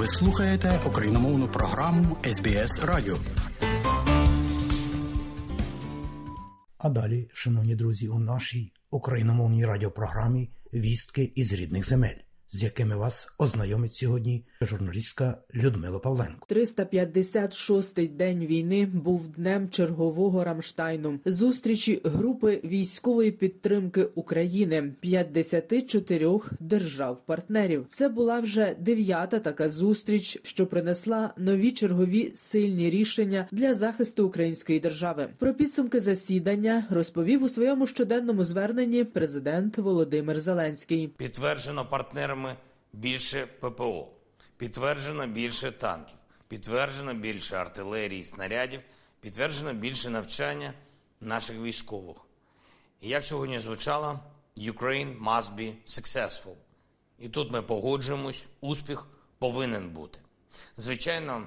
Ви слухаєте україномовну програму СБС Радіо. А далі, шановні друзі, у нашій україномовній радіопрограмі Вістки із рідних земель з якими вас ознайомить сьогодні журналістка Людмила Павленко. 356-й день війни був днем чергового Рамштайну, зустрічі групи військової підтримки України 54 держав-партнерів. Це була вже дев'ята така зустріч, що принесла нові чергові сильні рішення для захисту української держави. Про підсумки засідання розповів у своєму щоденному зверненні президент Володимир Зеленський. Підтверджено партнерами партнерами більше ППО, підтверджено більше танків, підтверджено більше артилерії, снарядів, підтверджено більше навчання наших військових. І як сьогодні звучало, Ukraine must be successful. І тут ми погоджуємось, успіх повинен бути. Звичайно,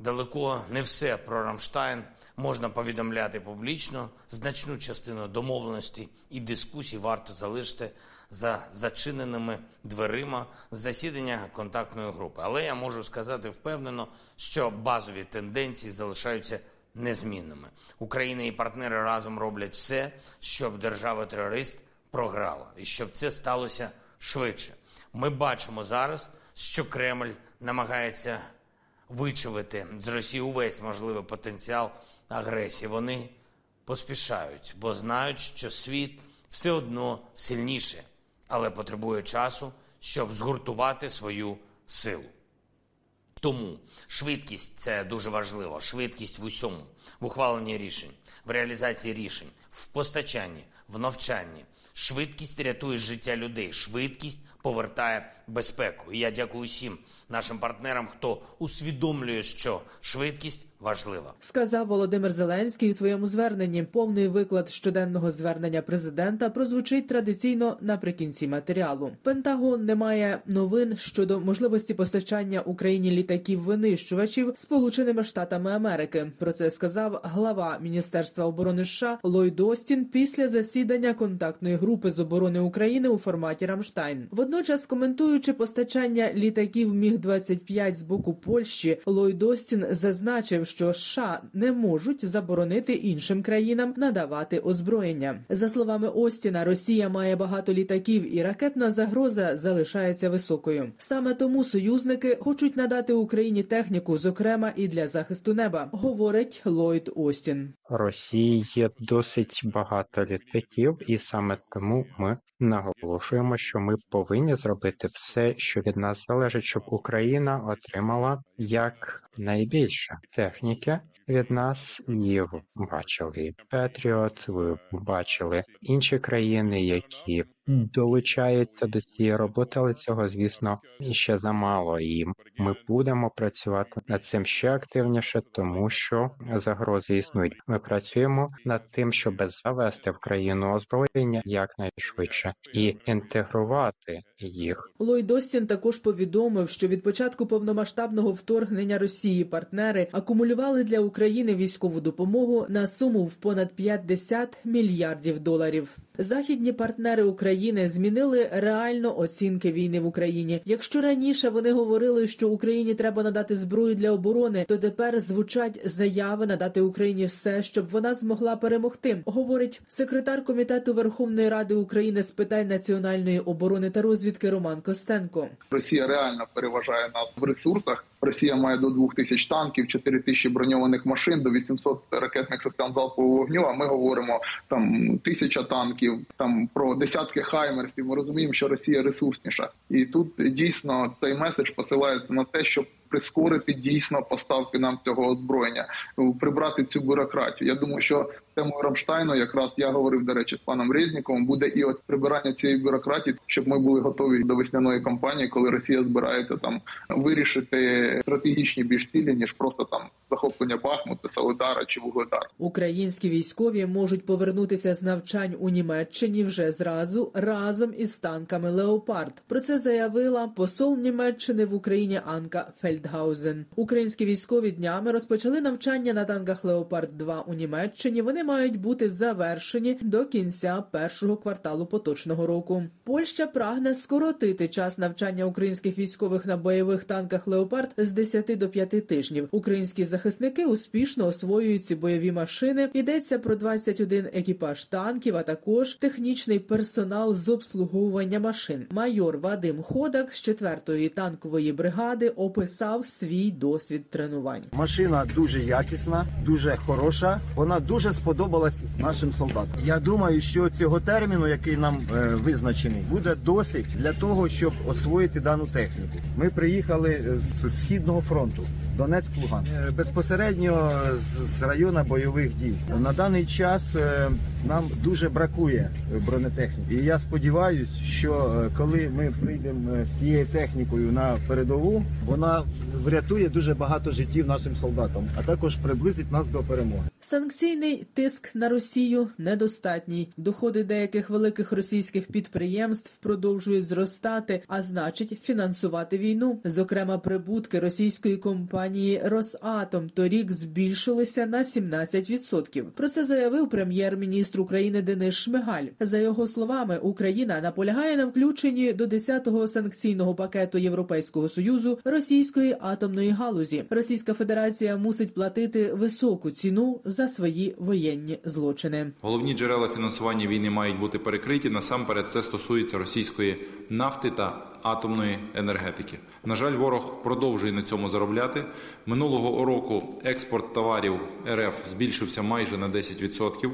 далеко не все про Рамштайн можна повідомляти публічно. Значну частину домовленості і дискусій варто залишити за зачиненими дверима засідання контактної групи. Але я можу сказати впевнено, що базові тенденції залишаються незмінними. Україна і партнери разом роблять все, щоб держава-терорист програла, і щоб це сталося швидше. Ми бачимо зараз, що Кремль намагається вичавити з Росії увесь можливий потенціал агресії. Вони поспішають, бо знають, що світ все одно сильніше але потребує часу, щоб згуртувати свою силу. Тому швидкість це дуже важливо. Швидкість в усьому, в ухваленні рішень, в реалізації рішень, в постачанні, в навчанні. Швидкість рятує життя людей, швидкість повертає безпеку. І я дякую всім нашим партнерам, хто усвідомлює, що швидкість важлива, сказав Володимир Зеленський у своєму зверненні. Повний виклад щоденного звернення президента прозвучить традиційно наприкінці матеріалу. Пентагон не має новин щодо можливості постачання Україні літаків винищувачів Сполученими Штатами Америки. Про це сказав глава Міністерства оборони США Ллойд Остін після засідання контактної групи з оборони України у форматі Рамштайн. Водночас, коментуючи постачання літаків міг 25 з боку Польщі, Ллойд Остін зазначив що США не можуть заборонити іншим країнам надавати озброєння. За словами Остіна, Росія має багато літаків, і ракетна загроза залишається високою. Саме тому союзники хочуть надати Україні техніку, зокрема і для захисту неба, говорить Ллойд Остін. Росії є досить багато літаків, і саме тому ми наголошуємо, що ми повинні зробити все, що від нас залежить, щоб Україна отримала як найбільше техніки від нас, і бачили Петріот, ви бачили інші країни, які долучаються до цієї роботи, але цього, звісно, ще замало, і ми будемо працювати над цим ще активніше, тому що загрози існують. Ми працюємо над тим, щоб завести в країну озброєння якнайшвидше і інтегрувати їх. Ллойд Остін також повідомив, що від початку повномасштабного вторгнення Росії партнери акумулювали для України військову допомогу на суму в понад 50 мільярдів доларів. Західні партнери України змінили реально оцінки війни в Україні. Якщо раніше вони говорили, що Україні треба надати зброю для оборони, то тепер звучать заяви надати Україні все, щоб вона змогла перемогти. Говорить секретар комітету Верховної Ради України з питань національної оборони та розвідки Роман Костенко. Росія реально переважає нас в ресурсах. Росія має до 2 тисяч танків, 4 тисячі броньованих машин, до 800 ракетних систем залпового вогню. А ми говоримо там тисяча танків, там про десятки хаймерсів. Ми розуміємо, що Росія ресурсніша, і тут дійсно цей меседж посилається на те, щоб прискорити дійсно поставки нам цього озброєння, прибрати цю бюрократію. Я думаю, що темою Рамштайну, якраз я говорив до речі, з паном Резніковим, буде і от прибирання цієї бюрократії, щоб ми були готові до весняної кампанії, коли Росія збирається там вирішити стратегічні більш цілі, ніж просто там захоплення Бахмута, Солидара чи Вугледар. Українські військові можуть повернутися з навчань у Німеччині вже зразу разом із танками Леопард. Про це заявила посол Німеччини в Україні Анка Фельд. Фельдгузен. Українські військові днями розпочали навчання на танках Леопард 2 у Німеччині. Вони мають бути завершені до кінця першого кварталу поточного року. Польща прагне скоротити час навчання українських військових на бойових танках Леопард з 10 до 5 тижнів. Українські захисники успішно освоюють ці бойові машини. Йдеться про 21 екіпаж танків, а також технічний персонал з обслуговування машин. Майор Вадим Ходак з 4-ї танкової бригади описав свій досвід тренувань. Машина дуже якісна, дуже хороша. Вона дуже сподобалась нашим солдатам. Я думаю, що цього терміну, який нам е, визначений, буде досить для того, щоб освоїти дану техніку. Ми приїхали з східного фронту. Донецьк, Луганськ Е, безпосередньо з, з району бойових дій. На даний час е, нам дуже бракує бронетехніки. І я сподіваюся, що е, коли ми прийдемо з цією технікою на передову, вона врятує дуже багато життів нашим солдатам, а також приблизить нас до перемоги. Санкційний тиск на Росію недостатній. Доходи деяких великих російських підприємств продовжують зростати, а значить фінансувати війну. Зокрема, прибутки російської компанії Росатом торік збільшилися на 17%. Про це заявив прем'єр-міністр України Денис Шмигаль. За його словами, Україна наполягає на включенні до 10-го санкційного пакету Європейського союзу російської атомної галузі. Російська Федерація мусить платити високу ціну за свої воєнні злочини. Головні джерела фінансування війни мають бути перекриті. Насамперед, це стосується російської нафти та атомної енергетики. На жаль, ворог продовжує на цьому заробляти. Минулого року експорт товарів РФ збільшився майже на 10%.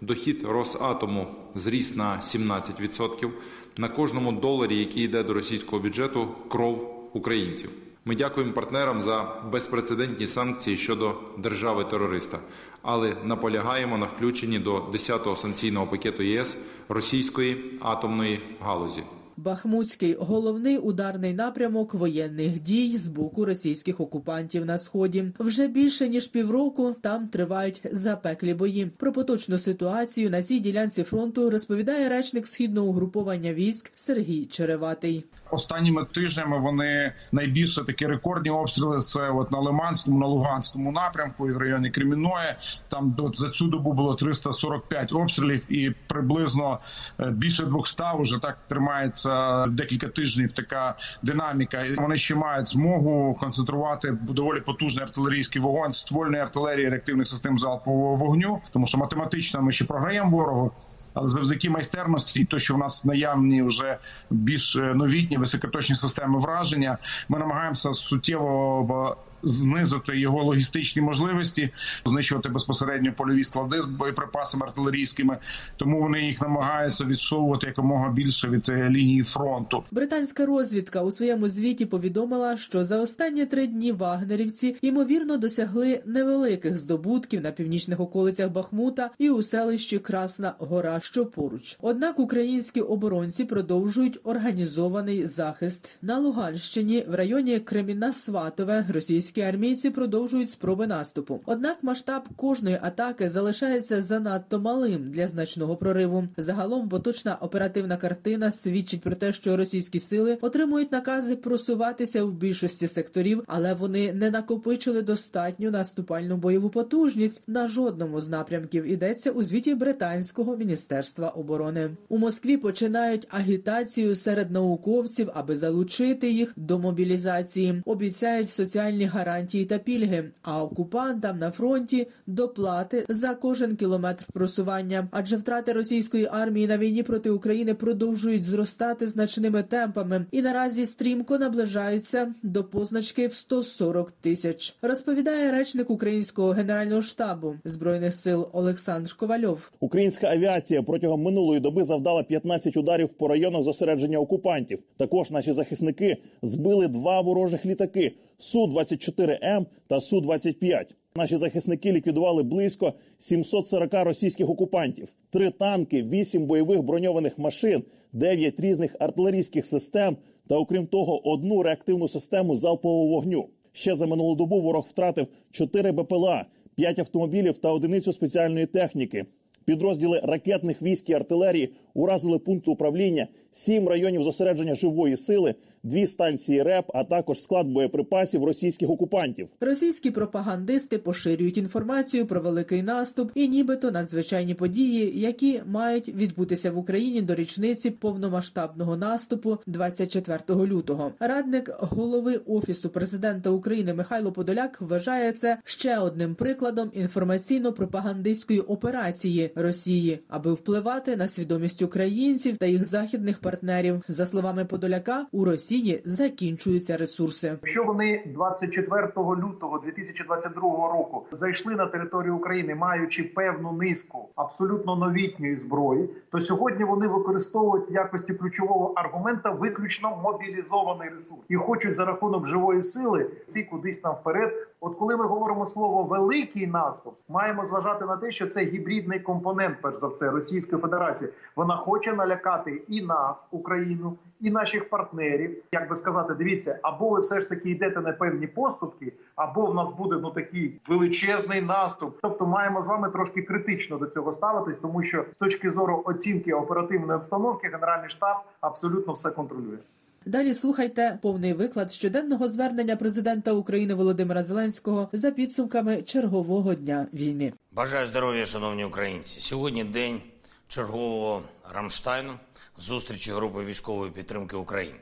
Дохід Росатому зріс на 17%. На кожному доларі, який йде до російського бюджету, кров українців. Ми дякуємо партнерам за безпрецедентні санкції щодо держави-терориста, але наполягаємо на включенні до 10-го санкційного пакету ЄС російської атомної галузі. Бахмутський головний ударний напрямок воєнних дій з боку російських окупантів на сході. Вже більше ніж півроку там тривають запеклі бої. Про поточну ситуацію на цій ділянці фронту розповідає речник східного угруповання військ Сергій Череватий. Останніми тижнями вони найбільше такі рекордні обстріли. Це от на Лиманському, на Луганському напрямку і в районі Кремінної. Там за цю добу було 345 обстрілів, і приблизно е, більше 200 вже так тримається декілька тижнів. Така динаміка. Вони ще мають змогу концентрувати доволі потужний артилерійський вогонь ствольної артилерії реактивних систем залпового вогню, тому що математично ми ще програємо ворогу. Але завдяки майстерності, і то, що в нас наявні вже більш е, новітні високоточні системи враження, ми намагаємося суттєво знизити його логістичні можливості, знищувати безпосередньо польові склади з боєприпасами артилерійськими. Тому вони їх намагаються відсовувати якомога більше від е, лінії фронту. Британська розвідка у своєму звіті повідомила, що за останні три дні вагнерівці ймовірно досягли невеликих здобутків на північних околицях Бахмута і у селищі Красна Гора, що поруч. Однак українські оборонці продовжують організований захист на Луганщині в районі Креміна Сватове. Російські армійці продовжують спроби наступу. Однак масштаб кожної атаки залишається занадто малим для значного прориву. Загалом поточна оперативна картина свідчить про те, що російські сили отримують накази просуватися в більшості секторів, але вони не накопичили достатню наступальну бойову потужність на жодному з напрямків. Ідеться у звіті британського міністерства оборони. У Москві починають агітацію серед науковців, аби залучити їх до мобілізації. Обіцяють соціальні гарантії та пільги, а окупантам на фронті доплати за кожен кілометр просування. Адже втрати російської армії на війні проти України продовжують зростати значними темпами і наразі стрімко наближаються до позначки в 140 тисяч. Розповідає речник українського генерального штабу збройних сил Олександр Ковальов. Українська авіація протягом минулої доби завдала 15 ударів по районах зосередження окупантів. Також наші захисники збили два ворожих літаки су 24 м та су 25 Наші захисники ліквідували близько 740 російських окупантів, три танки, вісім бойових броньованих машин, дев'ять різних артилерійських систем та, окрім того, одну реактивну систему залпового вогню. Ще за минулу добу ворог втратив 4 БПЛА, 5 автомобілів та одиницю спеціальної техніки. Підрозділи ракетних військ і артилерії уразили пункти управління, сім районів зосередження живої сили, дві станції РЕП, а також склад боєприпасів російських окупантів. Російські пропагандисти поширюють інформацію про великий наступ і нібито надзвичайні події, які мають відбутися в Україні до річниці повномасштабного наступу 24 лютого. Радник голови офісу президента України Михайло Подоляк вважає це ще одним прикладом інформаційно-пропагандистської операції Росії, аби впливати на свідомість українців та їх західних партнерів. За словами Подоляка, у Росії закінчуються ресурси. Якщо вони 24 лютого 2022 року зайшли на територію України, маючи певну низку абсолютно новітньої зброї, то сьогодні вони використовують в якості ключового аргумента виключно мобілізований ресурс і хочуть за рахунок живої сили йти кудись там вперед. От коли ми говоримо слово великий наступ, маємо зважати на те, що це гібридний компонент, перш за все, Російської Федерації. Вона хоче налякати і нас, Україну, і наших партнерів. Як би сказати, дивіться, або ви все ж таки йдете на певні поступки, або в нас буде ну такий величезний наступ. Тобто, маємо з вами трошки критично до цього ставитись, тому що з точки зору оцінки оперативної обстановки, генеральний штаб абсолютно все контролює. Далі слухайте повний виклад щоденного звернення президента України Володимира Зеленського за підсумками чергового дня війни. Бажаю здоров'я, шановні українці. Сьогодні день чергового Рамштайну, зустрічі групи військової підтримки України.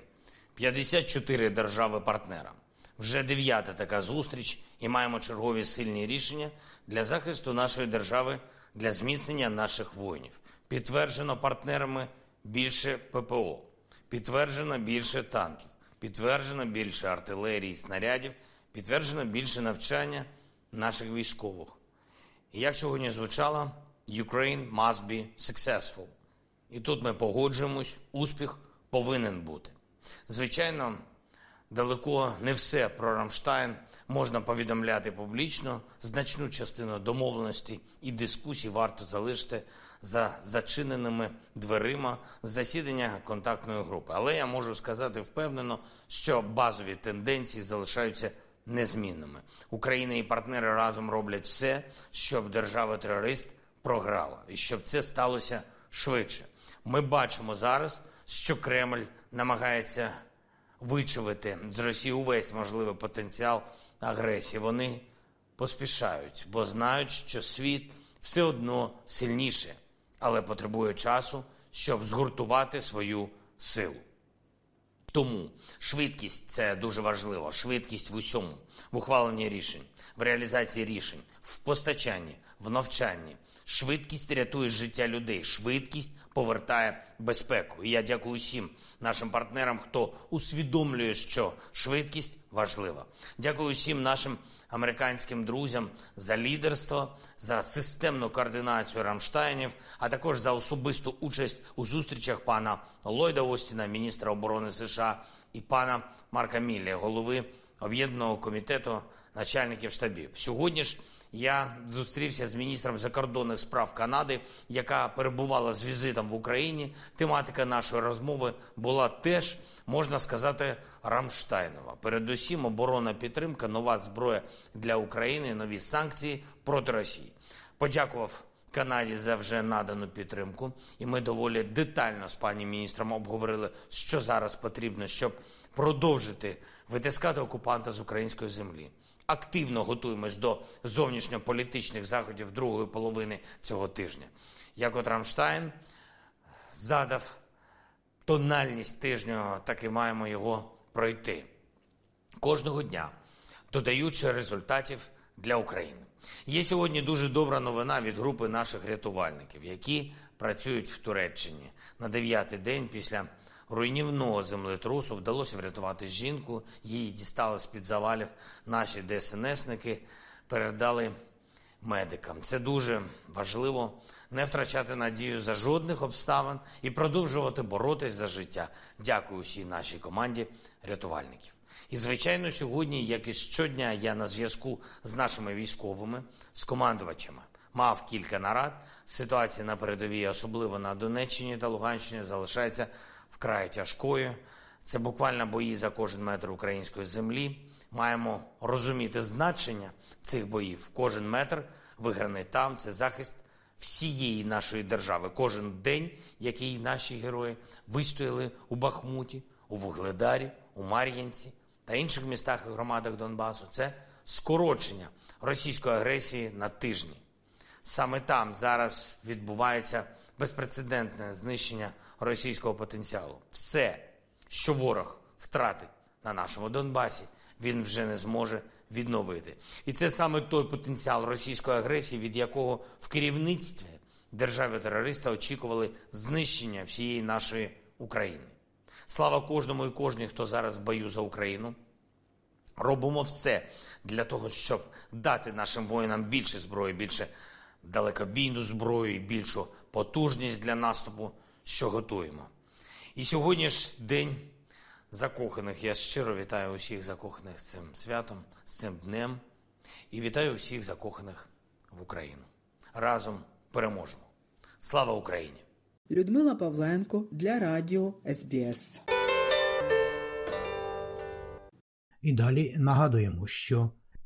54 держави-партнера. Вже дев'ята така зустріч, і маємо чергові сильні рішення для захисту нашої держави, для зміцнення наших воїнів. Підтверджено партнерами більше ППО, підтверджено більше танків, підтверджено більше артилерії, снарядів, підтверджено більше навчання наших військових. І як сьогодні звучало, Ukraine must be successful. І тут ми погоджуємось, успіх повинен бути. Звичайно, далеко не все про Рамштайн можна повідомляти публічно. Значну частину домовленостей і дискусій варто залишити за зачиненими дверима засідання контактної групи. Але я можу сказати впевнено, що базові тенденції залишаються незмінними. Україна і партнери разом роблять все, щоб держава-терорист програла, і щоб це сталося швидше. Ми бачимо зараз, що Кремль намагається вичавити з Росії увесь можливий потенціал агресії. Вони поспішають, бо знають, що світ все одно сильніше, але потребує часу, щоб згуртувати свою силу. Тому швидкість це дуже важливо. Швидкість в усьому, в ухваленні рішень, в реалізації рішень, в постачанні, в навчанні. Швидкість рятує життя людей, швидкість повертає безпеку. І я дякую всім нашим партнерам, хто усвідомлює, що швидкість важлива. Дякую всім нашим американським друзям за лідерство, за системну координацію Рамштайнів, а також за особисту участь у зустрічах пана Ллойда Остіна, міністра оборони США, і пана Марка Міллі, голови об'єднаного комітету начальників штабів. Сьогодні ж я зустрівся з міністром закордонних справ Канади, яка перебувала з візитом в Україні. Тематика нашої розмови була теж, можна сказати, Рамштайнова. Передусім, оборонна підтримка, нова зброя для України, нові санкції проти Росії. Подякував. Канаді за вже надану підтримку, і ми доволі детально з пані міністром обговорили, що зараз потрібно, щоб продовжити витискати окупанта з української землі активно готуємось до зовнішньополітичних заходів другої половини цього тижня. Як от Рамштайн задав тональність тижню, так і маємо його пройти кожного дня, додаючи результатів для України. Є сьогодні дуже добра новина від групи наших рятувальників, які працюють в Туреччині на дев'ятий день після руйнівного землетрусу вдалося врятувати жінку. Її дістали з під завалів. Наші ДСНСники передали медикам. Це дуже важливо не втрачати надію за жодних обставин і продовжувати боротись за життя. Дякую всій нашій команді рятувальників. І, звичайно, сьогодні, як і щодня, я на зв'язку з нашими військовими, з командувачами. Мав кілька нарад. Ситуація на передовій, особливо на Донеччині та Луганщині, залишається вкрай тяжкою. Це буквально бої за кожен метр української землі. Маємо розуміти значення цих боїв. Кожен метр виграний там це захист всієї нашої держави. Кожен день, який наші герої вистояли у Бахмуті, у Вугледарі, у Мар'їнці та інших містах і громадах Донбасу, це скорочення російської агресії на тижні. Саме там зараз відбувається безпрецедентне знищення російського потенціалу. Все, що ворог втратить на нашому Донбасі, він вже не зможе відновити. І це саме той потенціал російської агресії, від якого в керівництві держави-терориста очікували знищення всієї нашої України. Слава кожному і кожній, хто зараз в бою за Україну. Робимо все для того, щоб дати нашим воїнам більше зброї, більше далекобійну зброю і більшу потужність для наступу, що готуємо. І сьогодні ж день закоханих. Я щиро вітаю усіх закоханих з цим святом, з цим днем і вітаю усіх закоханих в Україну. Разом переможемо. Слава Україні! Людмила Павленко для радіо СБС. І далі нагадуємо, що